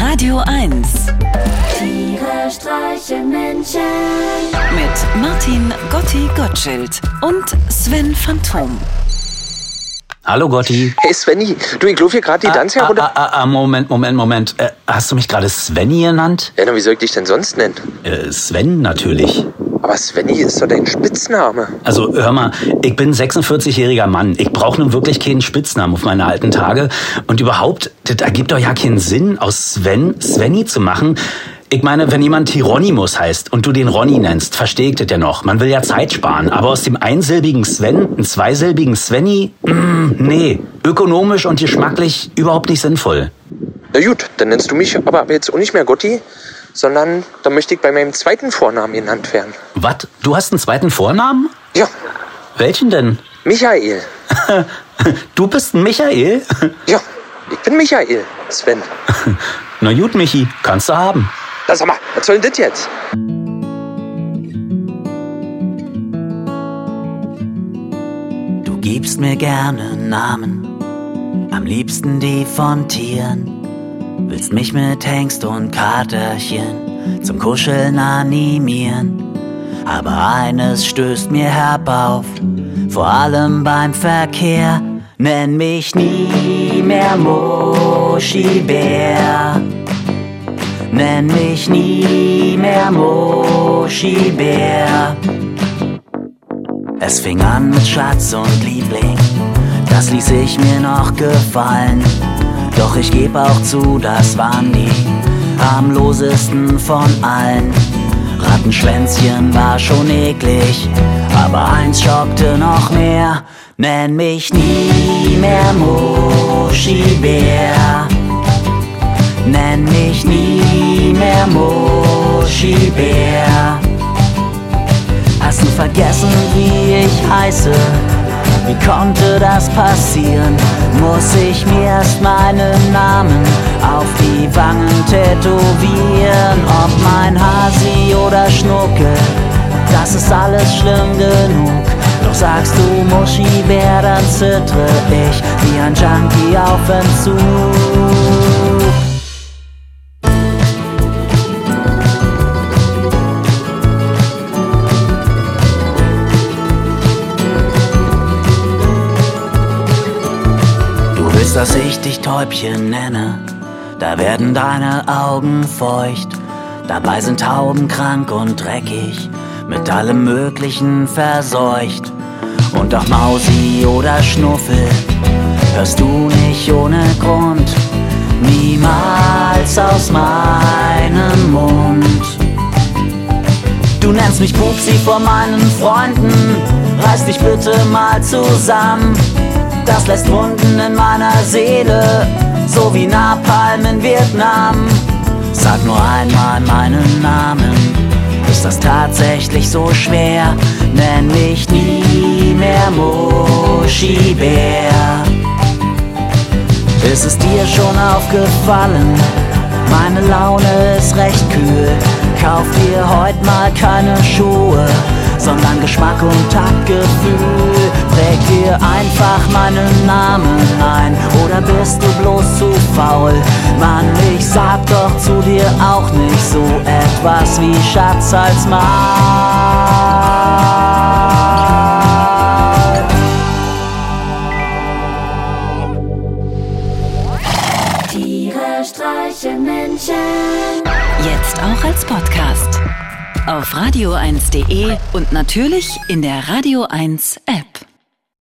Radio 1 Tiere streichen Menschen. mit Martin Gotti Gottschild und Sven Phantom. Hallo Gotti. Hey Svenny, du, ich laufe hier gerade die Tanz ah, herunter. ah, ah, ah, Moment, Moment, Moment. Äh, hast du mich gerade Svenny genannt? Ja, na, wie soll ich dich denn sonst nennen? Äh, Sven natürlich. Aber Svenny ist doch dein Spitzname. Also hör mal, ich bin 46-jähriger Mann. Ich brauche nun wirklich keinen Spitznamen auf meine alten Tage. Und überhaupt, das ergibt doch ja keinen Sinn, aus Sven Svenny zu machen. Ich meine, wenn jemand Hieronymus heißt und du den Ronny nennst, verstehe ich das ja noch. Man will ja Zeit sparen. Aber aus dem einsilbigen Sven einen zweisilbigen Svenny? Mm, nee. Ökonomisch und geschmacklich überhaupt nicht sinnvoll. Na gut, dann nennst du mich aber ab jetzt auch nicht mehr Gotti, sondern dann möchte ich bei meinem zweiten Vornamen genannt werden. Was? Du hast einen zweiten Vornamen? Ja, Welchen denn? Michael. Du bist ein Michael? Ja, ich bin Michael, Sven. Na gut, Michi, kannst du haben. Na sag mal, was soll denn das jetzt? Du gibst mir gerne Namen, am liebsten die von Tieren. Willst mich mit Hengst und Katerchen zum Kuscheln animieren. Aber eines stößt mir herb auf, vor allem beim Verkehr. Nenn mich nie mehr Moschibär. Nenn mich nie mehr Moschibär. Es fing an mit Schatz und Liebling, das ließ ich mir noch gefallen. Doch ich geb auch zu, das waren die harmlosesten von allen. Rattenschwänzchen war schon eklig, aber eins schockte noch mehr. Nenn mich nie mehr Moschibär. Nenn mich nie mehr Moschibär. Hast du vergessen, wie ich heiße? Wie konnte das passieren? Muss ich mir erst meinen Namen auf die Wangen tätowieren? Ob mein Hasi oder Schnucke, das ist alles schlimm genug. Doch sagst du Moschibär, dann zittre ich wie ein Junkie auf Entzug. Willst, dass ich dich Täubchen nenne, da werden deine Augen feucht. Dabei sind Tauben krank und dreckig, mit allem Möglichen verseucht. Und auch Mausi oder Schnuffel hörst du nicht ohne Grund, niemals aus meinem Mund. Du nennst mich Pupsi vor meinen Freunden, reiß dich bitte mal zusammen. Das lässt Wunden in meiner Seele, so wie Napalm in Vietnam. Sag nur einmal meinen Namen, ist das tatsächlich so schwer? Nenn mich nie mehr Moschibär. Ist es dir schon aufgefallen? Meine Laune ist recht kühl. Kauf dir heute mal keine Schuhe, sondern Geschmack und Taktgefühl. Dir einfach meinen Namen ein oder bist du bloß zu faul? Mann, ich sag doch zu dir auch nicht so etwas wie Schatz als Mal. Tiere streichen Menschen. Jetzt auch als Podcast. Auf radio1.de und natürlich in der Radio 1 App.